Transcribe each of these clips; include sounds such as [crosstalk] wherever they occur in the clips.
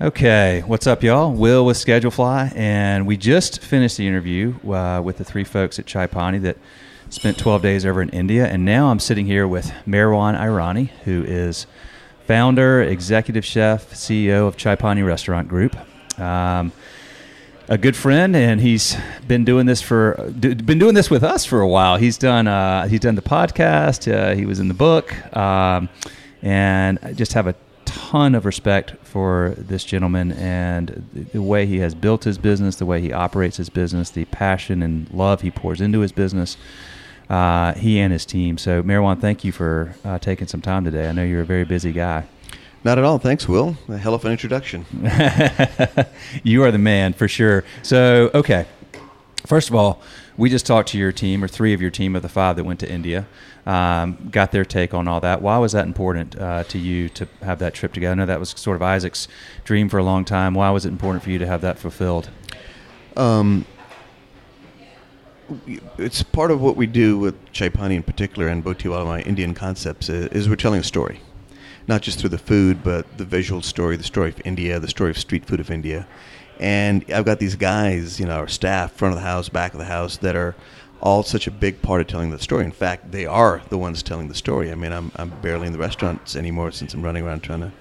Okay, what's up, y'all? Will with Schedulefly, and we just finished the interview uh, with the three folks at Chaipani that spent 12 days over in India, and now I'm sitting here with Meherwan Irani, who is founder, executive chef, CEO of Chaipani Restaurant Group. Um, a good friend, and he's been doing this for been doing this with us for a while. He's done uh, he's done the podcast. Uh, he was in the book, um, and I just have a ton of respect for this gentleman and the way he has built his business, the way he operates his business, the passion and love he pours into his business. Uh, he and his team. So, Meherwan, thank you for uh, taking some time today. I know you're a very busy guy. Not at all. Thanks, Will. A hell of an introduction. [laughs] you are the man for sure. So, okay. First of all, we just talked to your team, or three of your team of the five that went to India um, got their take on all that. Why was that important uh, to you to have that trip together? I know that was sort of Isaac's dream for a long time. Why was it important for you to have that fulfilled? Um, it's part of what we do with Chai Pani in particular and Botiwala, my Indian concepts, is we're telling a story. Not just through the food, but the visual story, the story of India, the story of street food of India. And I've got these guys, you know, our staff, front of the house, back of the house, that are all such a big part of telling the story. In fact, they are the ones telling the story. I mean, I'm, I'm barely in the restaurants anymore since I'm running around trying to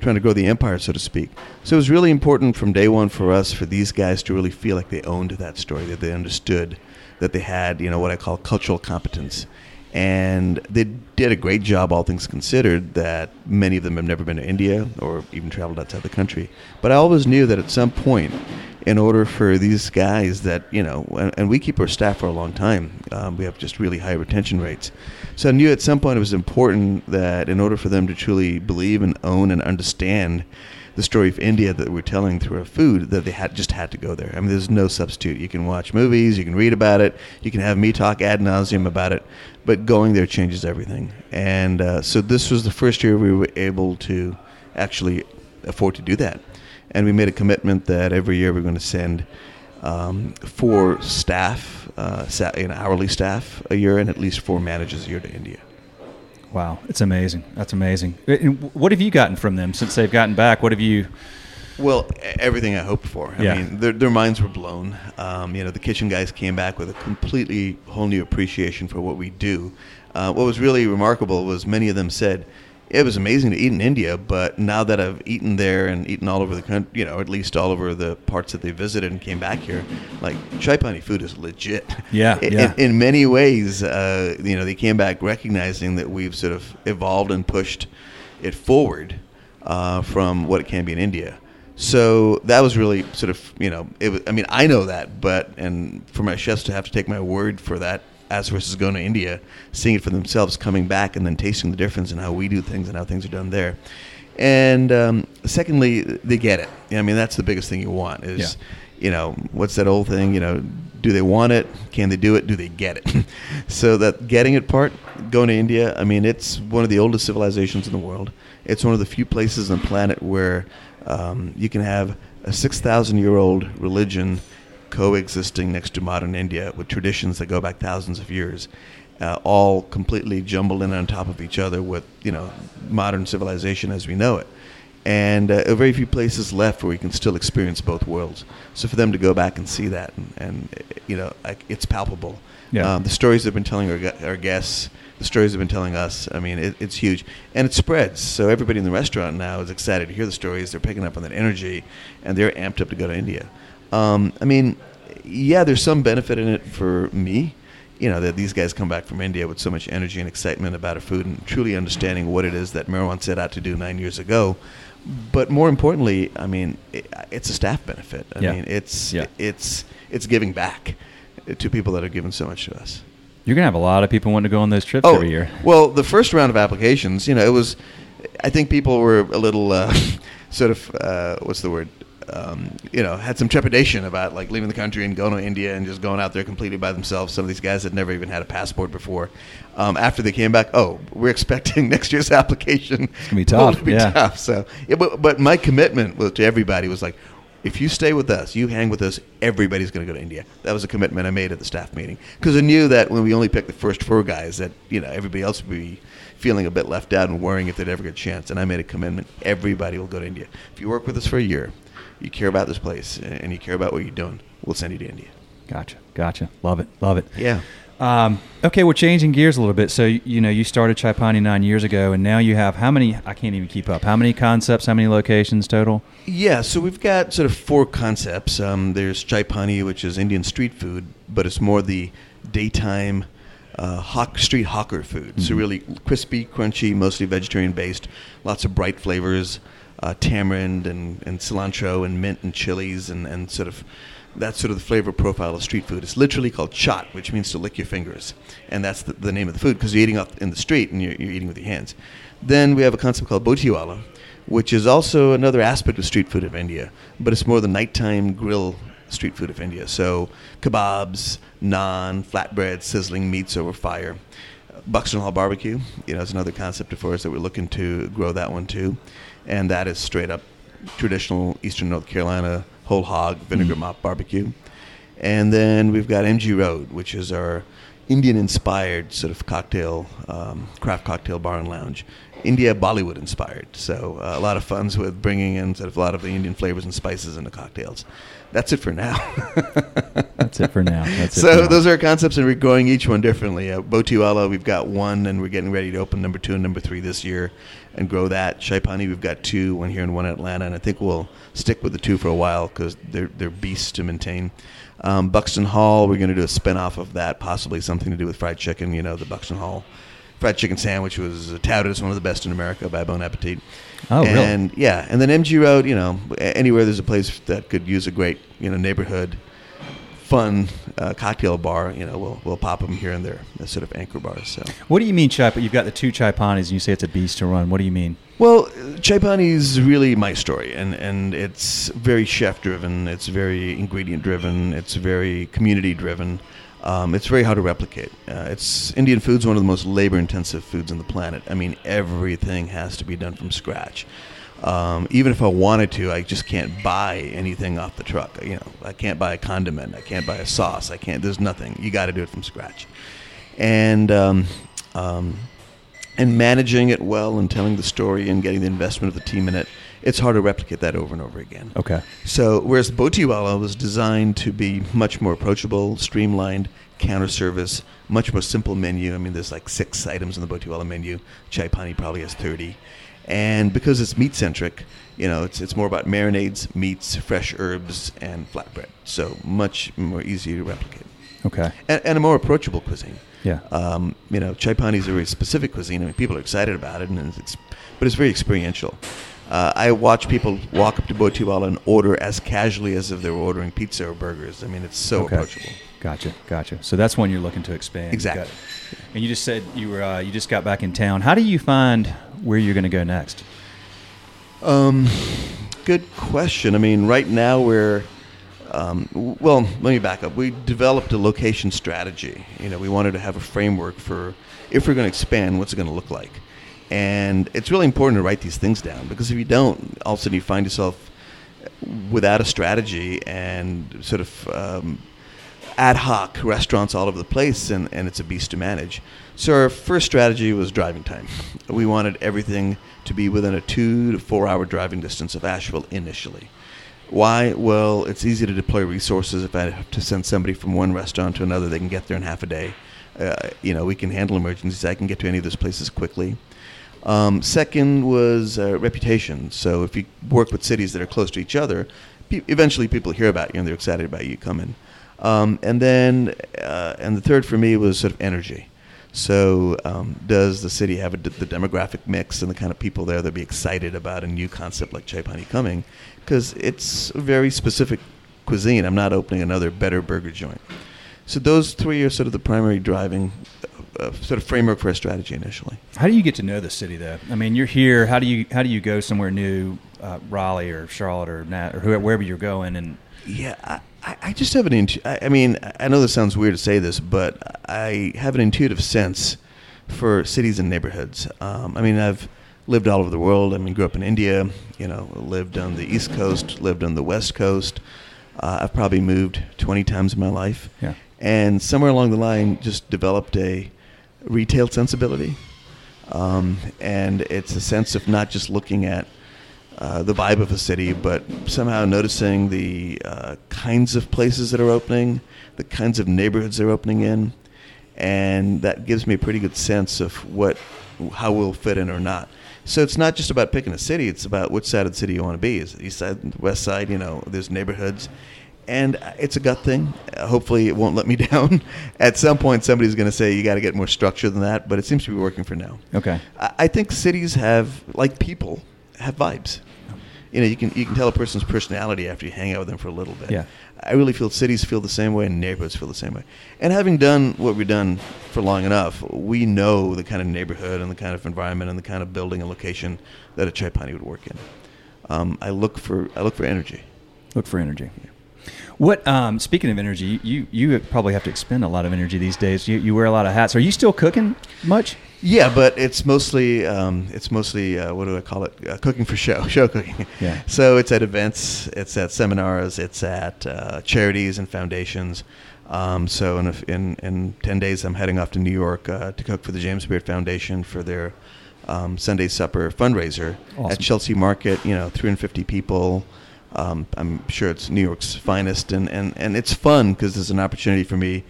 trying to grow the empire, so to speak. So it was really important from day one for us, for these guys to really feel like they owned that story, that they understood, that they had, you know, what I call cultural competence. And they did a great job, all things considered, that many of them have never been to India or even traveled outside the country. But I always knew that at some point, in order for these guys that you know, and, and we keep our staff for a long time. Um, we have just really high retention rates. So I knew at some point it was important that in order for them to truly believe and own and understand the story of India that we're telling through our food, that they had just had to go there. I mean, there's no substitute. You can watch movies, you can read about it, you can have me talk ad nauseum about it, but going there changes everything. And uh, so this was the first year we were able to actually afford to do that and we made a commitment that every year we're going to send um, four staff, uh, hourly staff a year, and at least four managers a year to India. Wow, it's amazing. That's amazing. What have you gotten from them since they've gotten back? What have you? Well, everything I hoped for. I yeah. mean, their, their minds were blown. Um, you know, the kitchen guys came back with a completely whole new appreciation for what we do. Uh, what was really remarkable was many of them said, it was amazing to eat in India, but now that I've eaten there and eaten all over the country, you know, at least all over the parts that they visited and came back here, like Chai Pani food is legit. Yeah, [laughs] in, yeah. in many ways, uh, you know, they came back recognizing that we've sort of evolved and pushed it forward uh, from what it can be in India. So that was really sort of, you know, it was, I mean, I know that, but and for my chefs to have to take my word for that as versus going to India, seeing it for themselves, coming back, and then tasting the difference in how we do things and how things are done there. And um, secondly, they get it. I mean, that's the biggest thing you want is, yeah. you know, what's that old thing? You know, do they want it? Can they do it? Do they get it? [laughs] so that getting it part, going to India, I mean, it's one of the oldest civilizations in the world. It's one of the few places on the planet where um, you can have a 6,000 year old religion coexisting next to modern India with traditions that go back thousands of years, uh, all completely jumbled in on top of each other with you know modern civilization as we know it. And uh, very few places left where we can still experience both worlds. So for them to go back and see that, and, and you know, it's palpable. Yeah. Um, the stories they've been telling our, our guests, the stories they've been telling us. I mean, it, it's huge, and it spreads. So everybody in the restaurant now is excited to hear the stories. They're picking up on that energy, and they're amped up to go to India. Um, I mean, yeah, there's some benefit in it for me. You know that these guys come back from India with so much energy and excitement about our food and truly understanding what it is that Meherwan set out to do nine years ago. But more importantly, I mean, it, it's a staff benefit. I yeah. mean, it's yeah. it's it's giving back to people that have given so much to us. You're gonna have a lot of people wanting to go on those trips oh, every year. Well, the first round of applications, you know, it was. I think people were a little uh, [laughs] sort of uh, what's the word um, you know, had some trepidation about like leaving the country and going to India and just going out there completely by themselves. Some of these guys had never even had a passport before. Um, after they came back, oh, we're expecting [laughs] next year's application it's gonna be [laughs] tough. be yeah. tough. So, yeah, but but my commitment to everybody was like, if you stay with us, you hang with us, everybody's going to go to India. That was a commitment I made at the staff meeting because I knew that when we only picked the first four guys, that you know everybody else would be feeling a bit left out and worrying if they'd ever get a chance. And I made a commitment: everybody will go to India. If you work with us for a year, you care about this place, and you care about what you're doing, we'll send you to India. Gotcha, gotcha. Love it, love it. Yeah. Um, okay, we're changing gears a little bit. So you know, you started Chaipani nine years ago, and now you have how many? I can't even keep up. How many concepts? How many locations total? Yeah, so we've got sort of four concepts. Um, there's Chaipani, which is Indian street food, but it's more the daytime uh, hawk, street hawker food. So Mhm. really crispy, crunchy, mostly vegetarian based, lots of bright flavors, uh, tamarind and, and cilantro and mint and chilies and, and sort of that's sort of the flavor profile of street food. It's literally called chaat, which means to lick your fingers, and that's the, the name of the food because you're eating up in the street and you're, you're eating with your hands. Then we have a concept called botiwala, which is also another aspect of street food of India, but it's more the nighttime grill street food of India. So kebabs, naan, flatbread, sizzling meats over fire. Buxton Hall barbecue, you know, is another concept for us that we're looking to grow that one too, and that is straight up traditional Eastern North Carolina whole hog vinegar Mm. mop barbecue. And then we've got MG Road, which is our Indian inspired sort of cocktail, um, craft cocktail bar and lounge. India Bollywood inspired. So uh, a lot of funs with bringing in sort of a lot of the Indian flavors and spices into cocktails. That's it for now. [laughs] That's it for now. That's it so for now. those are our concepts, and we're growing each one differently. Uh, Botiwala, we've got one, and we're getting ready to open number two and number three this year, and grow that. Chai Pani, we've got two, one here and one in Atlanta, and I think we'll stick with the two for a while because they're they're beasts to maintain. Um, Buxton Hall, we're going to do a spin-off of that, possibly something to do with fried chicken. You know, the Buxton Hall fried chicken sandwich was touted as one of the best in America by Bon Appetit. Oh, really? and yeah, and then MG Road, you know, anywhere there's a place that could use a great, you know, neighborhood, fun uh, cocktail bar, you know, we'll we'll pop them here and there. That's sort of anchor bars. So, What do you mean chai? But you've got the two chai panis, and you say it's a beast to run. What do you mean? well, Chaipani is really my story, and and it's very chef driven. It's very ingredient driven. It's very community driven. Um, it's very hard to replicate. Uh, it's Indian food's one of the most labor intensive foods on the planet. I mean, everything has to be done from scratch. Um, even if I wanted to, I just can't buy anything off the truck. You know, I can't buy a condiment. I can't buy a sauce. I can't. There's nothing. You got to do it from scratch. And um, um, and managing it well and telling the story and getting the investment of the team in it, it's hard to replicate that over and over again. Okay. So whereas Botiwala was designed to be much more approachable, streamlined, counter service, much more simple menu. I mean, there's like six items in the Botiwala menu. Chai Pani probably has 30. And because it's meat centric, you know, it's, it's more about marinades, meats, fresh herbs, and flatbread. So much more easy to replicate. Okay. And, and a more approachable cuisine. Yeah. Um, you know, chai pani is a very specific cuisine. I mean, people are excited about it, and it's, but it's very experiential. Uh, I watch people walk up to Botiwala and order as casually as if they were ordering pizza or burgers. I mean, it's so okay. approachable. Gotcha. Gotcha. So that's one you're looking to expand. Exactly. It. And you just said you were uh, you just got back in town. How do you find where you're going to go next? Um, good question. I mean, right now we're um, well. Let me back up. We developed a location strategy. You know, we wanted to have a framework for if we're going to expand, what's it going to look like, and it's really important to write these things down because if you don't, all of a sudden you find yourself without a strategy and sort of um, ad hoc restaurants all over the place, and, and it's a beast to manage. So our first strategy was driving time. We wanted everything to be within a two to four hour driving distance of Asheville initially. Why? Well, it's easy to deploy resources. If I have to send somebody from one restaurant to another, they can get there in half a day. Uh, you know, we can handle emergencies. I can get to any of those places quickly. Um, second was uh, reputation. So if you work with cities that are close to each other, pe- eventually people hear about you and they're excited about you coming. Um, and then, uh, and the third for me was sort of energy. So, um, does the city have a d the demographic mix and the kind of people there that be excited about a new concept like Chai Pani coming? Because it's a very specific cuisine. I'm not opening another better burger joint. So those three are sort of the primary driving uh, uh, sort of framework for our strategy initially. How do you get to know the city, though? I mean, you're here. How do you how do you go somewhere new, uh, Raleigh or Charlotte or Nat or whoever, wherever you're going? And Yeah, I, I- I just have an. Intu- I, I mean, I know this sounds weird to say this, but I have an intuitive sense for cities and neighborhoods. Um, I mean, I've lived all over the world. I mean, grew up in India. You know, lived on the East Coast, lived on the West Coast. Uh, I've probably moved 20 times in my life. Yeah. And somewhere along the line, just developed a retail sensibility. Um, and it's a sense of not just looking at uh, the vibe of a city, but somehow noticing the uh, kinds of places that are opening, the kinds of neighborhoods they're opening in, and that gives me a pretty good sense of what how we'll fit in or not. So it's not just about picking a city; it's about which side of the city you want to be. Is it east side, west side? You know, there's neighborhoods, and it's a gut thing. Uh, hopefully, it won't let me [laughs] down. At some point, somebody's going to say you got to get more structure than that, but it seems to be working for now. Okay. I, I think cities have, like people, have vibes. You know, you can you can tell a person's personality after you hang out with them for a little bit. Yeah. I really feel cities feel the same way and neighborhoods feel the same way. And having done what we've done for long enough, we know the kind of neighborhood and the kind of environment and the kind of building and location that a Chai Pani would work in. Um, I look for I look for energy. Look for energy. What? Um, speaking of energy, you you probably have to expend a lot of energy these days. You, you wear a lot of hats. Are you still cooking much? Yeah, but it's mostly um, it's mostly uh, what do I call it? Uh, cooking for show, [laughs] show cooking. Yeah. So it's at events, it's at seminars, it's at uh, charities and foundations. Um, so in, a, in in ten days, I'm heading off to New York uh, to cook for the James Beard Foundation for their um, Sunday supper fundraiser Awesome. at Chelsea Market. You know, 350 people. Um, I'm sure it's New York's finest, and, and, and it's fun because there's an opportunity for me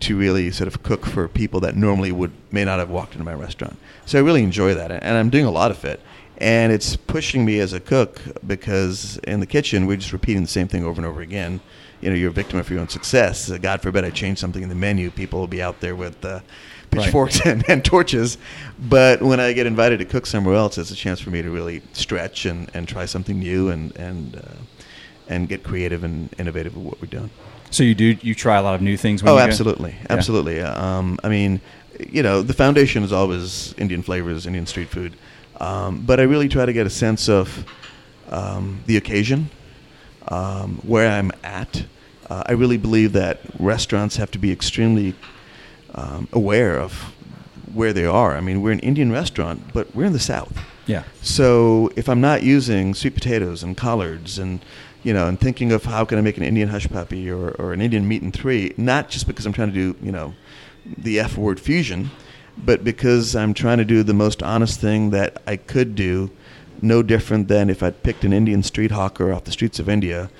to really sort of cook for people that normally would may not have walked into my restaurant. So I really enjoy that, and I'm doing a lot of it. And it's pushing me as a cook because in the kitchen we're just repeating the same thing over and over again. You know, you're a victim of your own success. God forbid I change something in the menu, people will be out there with uh, [laughs] pitchforks and, and torches. But when I get invited to cook somewhere else, it's a chance for me to really stretch and, and try something new and and uh, and get creative and innovative with what we're doing. So you do you try a lot of new things? When Oh, you go? absolutely, Yeah. absolutely. Um, I mean, you know, the foundation is always Indian flavors, Indian street food, um, but I really try to get a sense of um, the occasion, um, where I'm at. Uh, I really believe that restaurants have to be extremely um, aware of where they are. I mean, we're an Indian restaurant, but we're in the South. Yeah. So if I'm not using sweet potatoes and collards and you know, and thinking of how can I make an Indian hush puppy or, or an Indian meat and three, not just because I'm trying to do, you know, the F word fusion, but because I'm trying to do the most honest thing that I could do, no different than if I'd picked an Indian street hawker off the streets of India,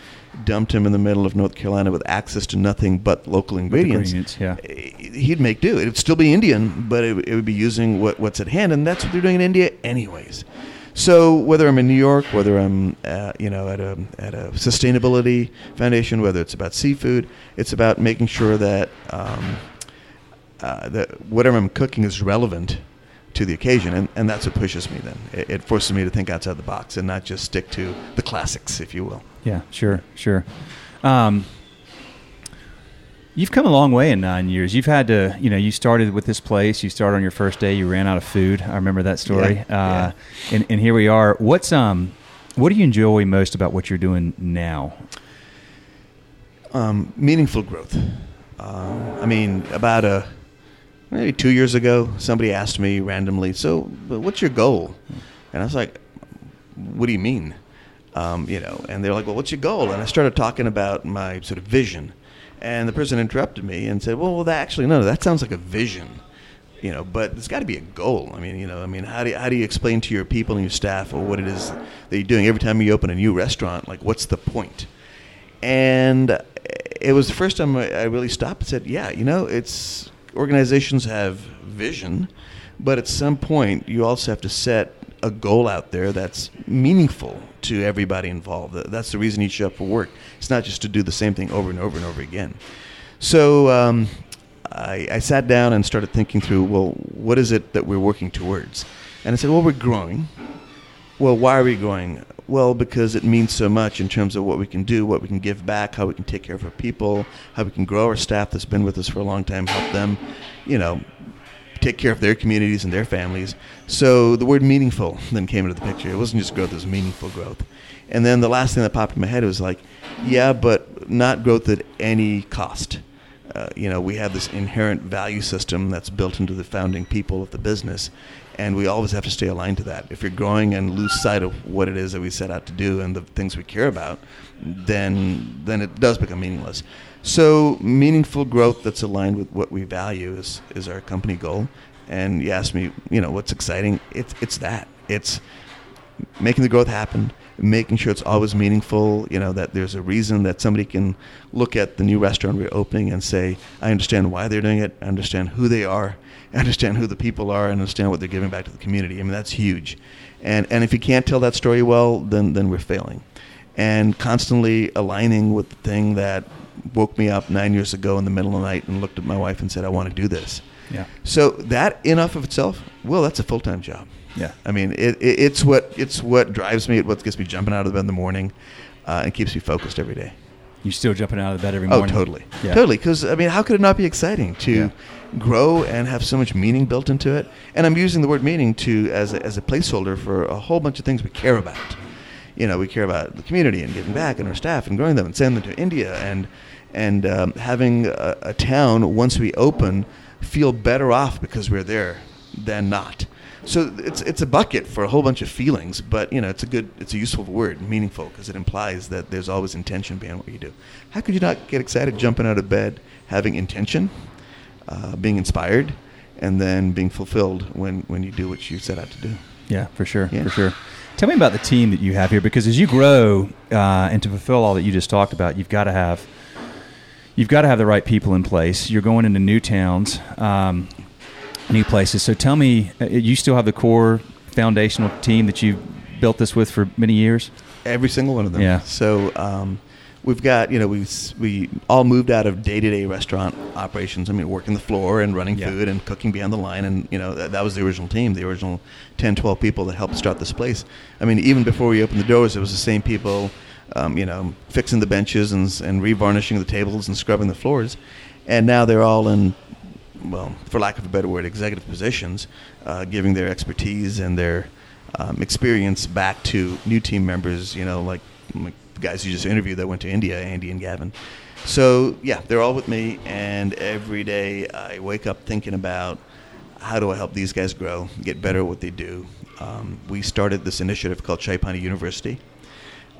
dumped him in the middle of North Carolina with access to nothing but local ingredients. ingredients, yeah. eh, He'd make do. It would still be Indian, but it, it would be using what, what's at hand, and that's what they're doing in India, anyways. So whether I'm in New York, whether I'm uh, you know at a at a sustainability foundation, whether it's about seafood, it's about making sure that um, uh, that whatever I'm cooking is relevant to the occasion, and, and that's what pushes me. Then it, it forces me to think outside the box and not just stick to the classics, if you will. Yeah, sure, sure. Um, you've come a long way in nine years. You've had to, you know, you started with this place. You started on your first day. You ran out of food. I remember that story. Yeah, uh, And, and here we are. What's um, what do you enjoy most about what you're doing now? um, meaningful growth. Um, I mean, about a maybe two years ago, somebody asked me randomly, "So, what's your goal?" And I was like, "What do you mean?" Um, you know, and they're like, "Well, what's your goal?" And I started talking about my sort of vision, and the person interrupted me and said, "Well, well that actually no, that sounds like a vision." You know, but there's got to be a goal. I mean, you know, I mean, how do you, how do you explain to your people and your staff or what it is that you're doing every time you open a new restaurant? Like, what's the point? and it was the first time I I really stopped and said, "Yeah, you know, it's organizations have vision, but at some point you also have to set a goal out there that's meaningful to everybody involved. That's the reason you show up for work. It's not just to do the same thing over and over and over again." So um, I, I sat down and started thinking through, well, what is it that we're working towards? And I said, well, we're growing. Well, why are we growing? Well, because it means so much in terms of what we can do, what we can give back, how we can take care of our people, how we can grow our staff that's been with us for a long time, help them, you know, take care of their communities and their families. So the word meaningful then came into the picture. It wasn't just growth, it was meaningful growth. And then the last thing that popped in my head was like, yeah, but not growth at any cost. uh, you know, we have this inherent value system that's built into the founding people of the business, and we always have to stay aligned to that. If you're growing and lose sight of what it is that we set out to do and the things we care about, then then it does become meaningless. So meaningful growth that's aligned with what we value is is our company goal. And you asked me, you know, what's exciting? It's it's that. It's making the growth happen, making sure it's always meaningful. You know that there's a reason that somebody can look at the new restaurant we're opening and say, I understand why they're doing it. I understand who they are. [laughs] I understand who the people are. and understand what they're giving back to the community. I mean that's huge. And and if you can't tell that story well, then then we're failing. And constantly aligning with the thing that woke me up nine years ago in the middle of the night and looked at my wife and said, I want to do this. Yeah. So that enough of itself, well, that's a full time job. Yeah. I mean, it, it, it's what it's what drives me. It what gets me jumping out of bed in the morning, uh, and keeps me focused every day. You're still jumping out of bed every morning. Oh, totally, Yeah. totally. Because I mean, how could it not be exciting to Yeah. grow and have so much meaning built into it? And I'm using the word meaning to as a, as a placeholder for a whole bunch of things we care about. You know, we care about the community and giving back, and our staff, and growing them, and sending them to India, and and um, having a, a town once we open feel better off because we're there than not. So it's it's a bucket for a whole bunch of feelings, but you know it's a good it's a useful word, meaningful, because it implies that there's always intention behind what you do. How could you not get excited jumping out of bed, having intention, uh, being inspired, and then being fulfilled when when you do what you set out to do? Yeah, for sure, Yeah. for sure. Tell me about the team that you have here, because as you grow uh, and to fulfill all that you just talked about, you've got to have you've got to have the right people in place. You're going into new towns, um, new places. So tell me, uh, you still have the core foundational team that you built this with for many years? Every single one of them. Yeah. So um, we've got you know we we all moved out of day to day restaurant operations. I mean, working the floor and running Yeah. food and cooking behind the line, and you know that, that was the original team, the original 10, 12 people that helped start this place. I mean, even before we opened the doors, it was the same people. Um, you know, fixing the benches and and revarnishing the tables and scrubbing the floors, and now they're all in well, for lack of a better word, executive positions, uh, giving their expertise and their um, experience back to new team members. You know, like, like guys you just interviewed that went to India, Andy and Gavin. So yeah, they're all with me, and every day I wake up thinking about how do I help these guys grow, get better at what they do. Um, we started this initiative called Chai Pani University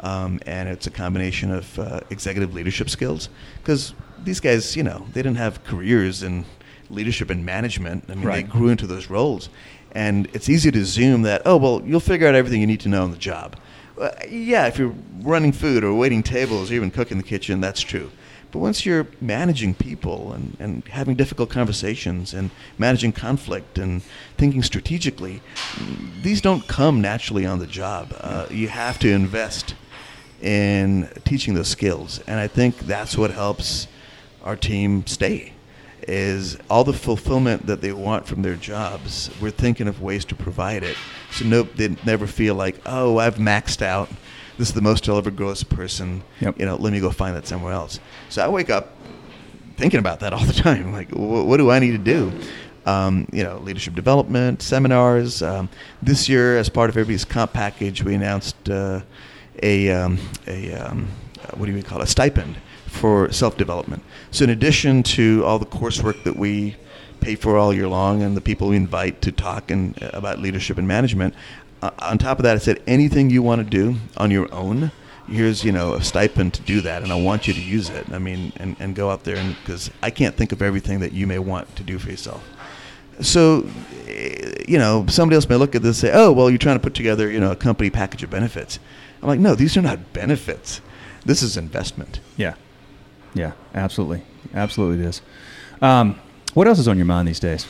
um, and it's a combination of uh, executive leadership skills because these guys, you know, they didn't have careers in leadership and management. I mean, Right. they grew into those roles, and it's easy to assume that oh well, you'll figure out everything you need to know on the job. Uh, yeah, if you're running food or waiting tables or even cooking in the kitchen, that's true. But once you're managing people and, and having difficult conversations and managing conflict and thinking strategically, these don't come naturally on the job. Uh, you have to invest in teaching those skills, and I think that's what helps our team stay. Is all the fulfillment that they want from their jobs? We're thinking of ways to provide it, so no, they never feel like, oh, I've maxed out. This is the most I'll ever grow as a person. Yep. You know, let me go find that somewhere else. So I wake up thinking about that [laughs] all the time. Like, wh- what do I need to do? Um, you know, leadership development, seminars. Um, this year, as part of everybody's comp package, we announced uh, a, um, a um, what do we call it? A stipend for self-development. So in addition to all the coursework that we pay for all year long and the people we invite to talk and uh, about leadership and management, uh, on top of that, I said anything you want to do on your own, here's you know a stipend to do that, and I want you to use it. I mean, and, and go out there and because I can't think of everything that you may want to do for yourself. So, eh, you know, somebody else may look at this and say, "Oh, well, you're trying to put together, you know, a company package of benefits." I'm like, "No, these are not benefits. This is investment." Yeah. Yeah, absolutely. Absolutely it is. Um, what else is on your mind these days?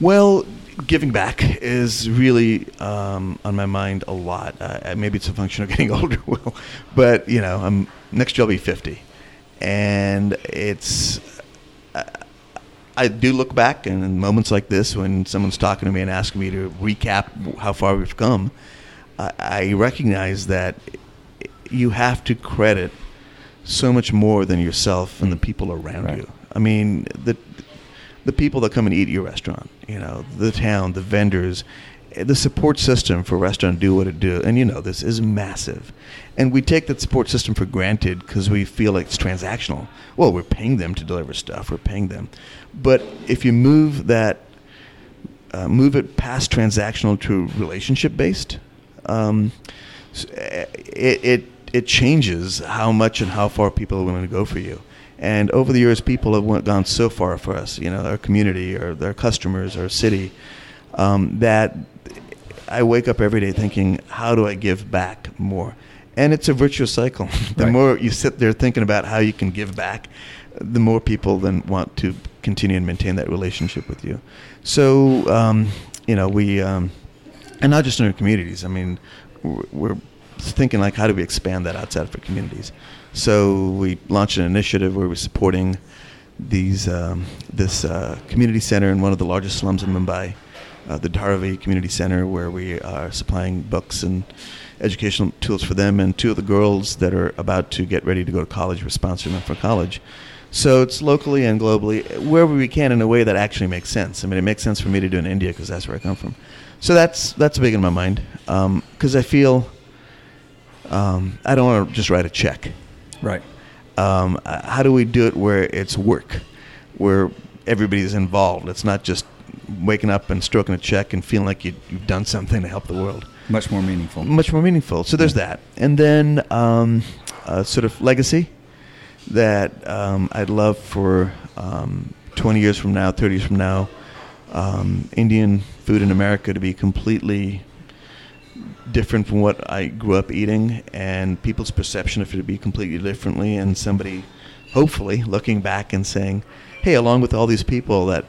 Well, giving back is really um, on my mind a lot. Uh, maybe it's a function of [laughs] getting older, Will, but you know, I'm next year I'll be 50, and it's. I, I do look back, and in moments like this, when someone's talking to me and asking me to recap how far we've come, I recognize that you have to credit so much more than yourself and the people around Right. you. I mean, the the people that come and eat at your restaurant, you know, the town, the vendors, the support system for a restaurant to do what it do, and you know this is massive, and we take that support system for granted because we feel like it's transactional. Well, we're paying them to deliver stuff, we're paying them, but if you move that, uh, move it past transactional to relationship based, um, it, it it changes how much and how far people are willing to go for you. And over the years, people have went, gone so far for us, you know, our community or their customers, our city, um, that I wake up every day thinking, how do I give back more? And it's a virtuous cycle. [laughs] the Right. more you sit there thinking about how you can give back, the more people then want to continue and maintain that relationship with you. So, um, you know, we, um, and not just in our communities. I mean, we're, we're thinking like, how do we expand that outside of our communities? So we launched an initiative where we're supporting these um, this uh, community center in one of the largest slums in Mumbai, uh, the Dharavi Community Center, where we are supplying books and educational tools for them. And two of the girls that are about to get ready to go to college, we're sponsoring them for college. So it's locally and globally, wherever we can, in a way that actually makes sense. I mean, it makes sense for me to do in India because that's where I come from. So that's that's big in my mind because I feel um, I don't want to just write a check Right. um, uh, how do we do it where it's work, where everybody's involved? It's not just waking up and stroking a check and feeling like you, you've done something to help the world. Much more meaningful. Much more meaningful. So there's that, and then um, a sort of legacy that um, I'd love for um, 20 years from now, 30 years from now, um, Indian food in America to be completely different from what I grew up eating, and people's perception of it would be completely differently, and somebody hopefully looking back and saying, hey, along with all these people that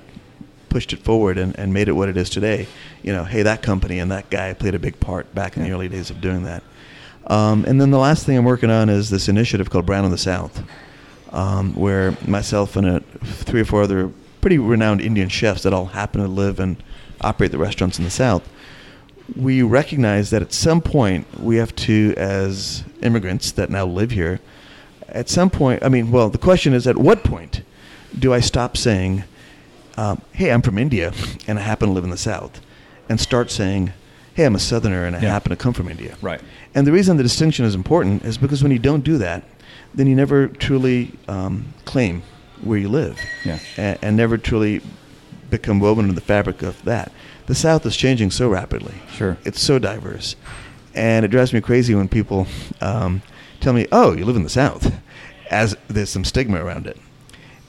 pushed it forward and, and made it what it is today, you know, hey, that company and that guy played a big part back in the early days of doing that. Um, and then the last thing I'm working on is this initiative called Brown in the South, um, where myself and a, three or four other pretty renowned Indian chefs that all happen to live and operate the restaurants in the South, we recognize that at some point we have to, as immigrants that now live here, at some point, I mean, well, the question is at what point do I stop saying, um, hey, I'm from India and I happen to live in the South, and start saying, hey, I'm a Southerner and I Yeah. happen to come from India? Right. And the reason the distinction is important is because when you don't do that, then you never truly um, claim where you live Yeah. and, and never truly become woven into the fabric of that. The South is changing so rapidly. Sure. It's so diverse. And it drives me crazy when people um, tell me, oh, you live in the South, as there's some stigma around it.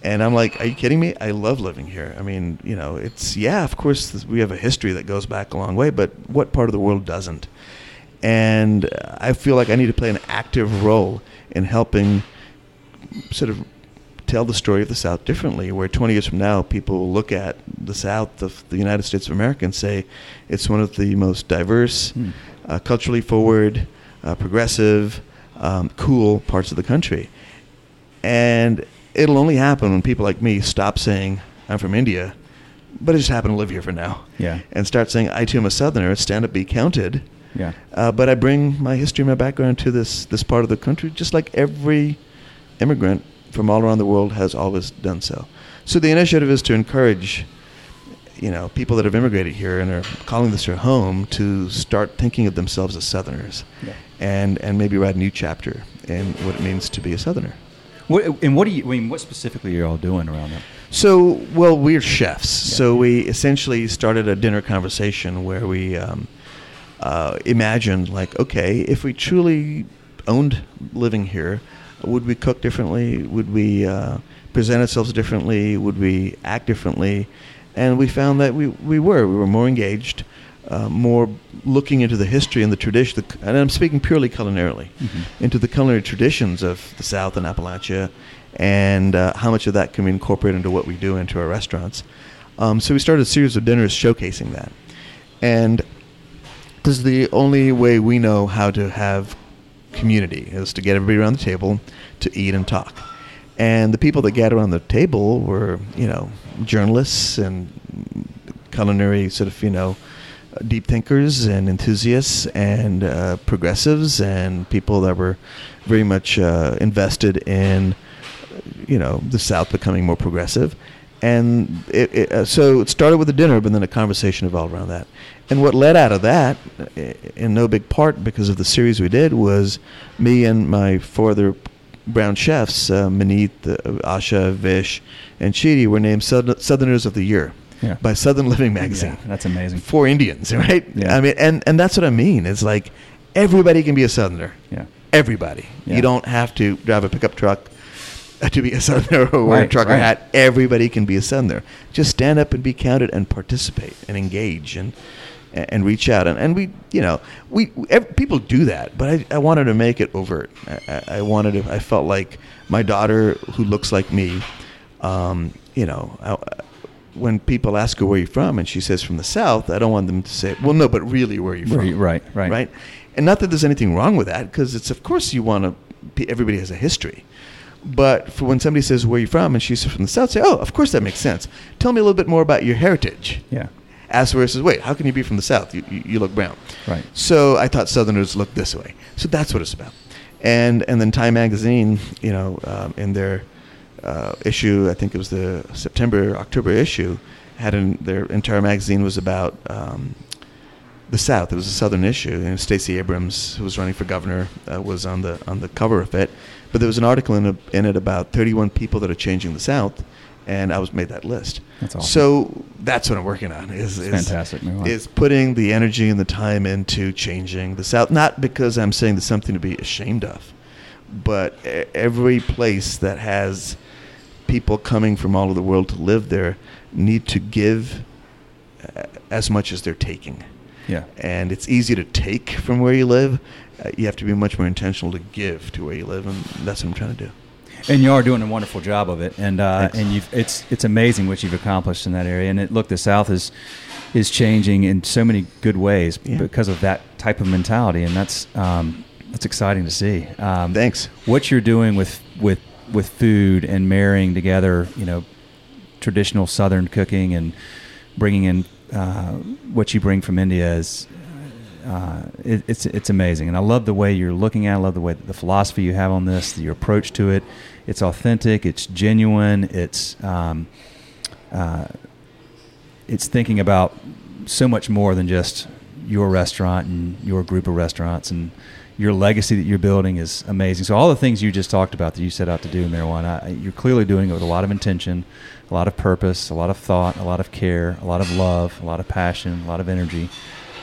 And I'm like, are you kidding me? I love living here. I mean, you know, it's, yeah, of course, we have a history that goes back a long way, but what part of the world doesn't? And I feel like I need to play an active role in helping sort of tell the story of the South differently. Where 20 years from now, people will look at the South of the United States of America and say it's one of the most diverse, Hmm. uh, culturally forward, uh, progressive, um, cool parts of the country. And it'll only happen when people like me stop saying I'm from India, but I just happen to live here for now, Yeah. and start saying I too am a Southerner. Stand up, be counted. Yeah. Uh, but I bring my history, my background to this this part of the country, just like every immigrant from all around the world has always done so. So the initiative is to encourage, you know, people that have immigrated here and are calling this their home to start thinking of themselves as Southerners, Yeah. and and maybe write a new chapter in what it means to be a Southerner. What, and what do you? I mean, what specifically are you all doing around that? So, well, we're chefs. Yeah. So we essentially started a dinner conversation where we um, uh, imagined, like, okay, if we truly owned living here, would we cook differently? Would we uh, present ourselves differently? Would we act differently? And we found that we, we were. We were more engaged, uh, more looking into the history and the tradition. And I'm speaking purely culinarily Mhm. into the culinary traditions of the South and Appalachia, and uh, how much of that can we incorporate into what we do into our restaurants. Um, so we started a series of dinners showcasing that, and this is the only way we know how to have community is to get everybody around the table to eat and talk. And the people that gathered around the table were, you know, journalists and culinary sort of, you know, deep thinkers and enthusiasts and uh, progressives and people that were very much uh, invested in, you know, the South becoming more progressive. and it, it, uh, so it started with a dinner, but then a conversation evolved around that. And what led out of that, in no big part because of the series we did, was me and my four other brown chefs, uh, Maneet, uh, Asha, Vish, and Cheetie, were named Southerners of the Year Yeah. by Southern Living Magazine Yeah, that's amazing. for Indians, [laughs] right? Yeah. I mean, and, and that's what I mean. It's like everybody can be a Southerner. Yeah. Everybody. Yeah. You don't have to drive a pickup truck [laughs] to be a Southerner or wear a trucker right. hat. Everybody can be a Southerner. Just stand up and be counted and participate and engage and and reach out. And, and we you know we ev- people do that but I, I wanted to make it overt. I, I- I wanted to I felt like my daughter who looks like me um, you know I, when people ask her where you're from? and she says from the south I don't want them to say well no but really where are you from? Right, right, right. right and not that there's anything wrong with that because it's of course you want to everybody has a history. But for when somebody says where are you from? and she's from the south say oh of course that makes sense. Tell me a little bit more about your heritage. Yeah. As says, wait how can you be from the south you, you, you look brown Right. so i thought southerners look this way so that's what it's about and and then time magazine you know um, in their uh, issue i think it was the september october issue had an, their entire magazine was about um, the South. It was a Southern issue, and Stacey Abrams, who was running for governor, uh, was on the on the cover of it. But there was an article in, a, in it about 31 people that are changing the South, and I was made that list. That's awesome. So that's what I'm working on. Is, is fantastic. Is putting the energy and the time into changing the South. Not because I'm saying there's something to be ashamed of, but every place that has people coming from all over the world to live there need to give uh, as much as they're taking Yeah. and it's easy to take from where you live. Uh, you have to be much more intentional to give to where you live, and that's what I'm trying to do. And you are doing a wonderful job of it, and uh, and you've it's it's amazing what you've accomplished in that area. And it, look, the South is is changing in so many good ways Yeah. because of that type of mentality, and that's um, that's exciting to see. Um, Thanks. What you're doing with with with food and marrying together, you know, traditional Southern cooking and bringing in uh, what you bring from India is uh, it, it's it's amazing, and I love the way you're looking at. it. I love the way the philosophy you have on this, your approach to it. It's authentic. It's genuine. It's um, uh, it's thinking about so much more than just your restaurant and your group of restaurants and your legacy that you're building is amazing. So all the things you just talked about that you set out to do in Meherwan, you're clearly doing it with a lot of intention, a lot of purpose, a lot of thought, a lot of care, a lot of love, a lot of passion, a lot of energy,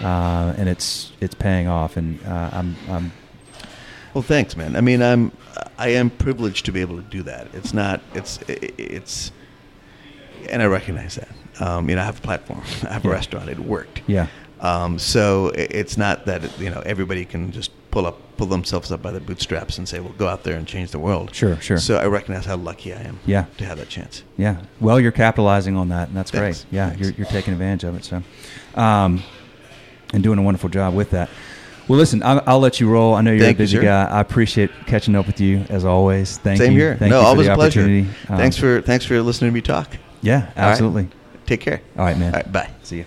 uh, and it's it's paying off. And uh, I'm, I'm Well, thanks, man. I mean, I'm I am privileged to be able to do that. It's not. It's it's, and I recognize that. Um, you know, I have a platform. [laughs] I have a restaurant. It worked. yeah, Um, so it's not that you know everybody can just pull up, pull themselves up by the bootstraps and say, "Well, go out there and change the world." Sure, sure. So I recognize how lucky I am. Yeah. To have that chance. Yeah. Well, you're capitalizing on that, and that's Thanks. great. Yeah, Thanks. you're, you're taking advantage of it. So, um, and doing a wonderful job with that. Well, listen, I'll, I'll let you roll. I know you're Thank a busy sir. guy. I appreciate catching up with you as always. Thank Same you. Same here. Thank no, you always a pleasure. Um, thanks for thanks for listening to me talk. Yeah, All right. absolutely. Take care. All right, man. All right. Bye. See you.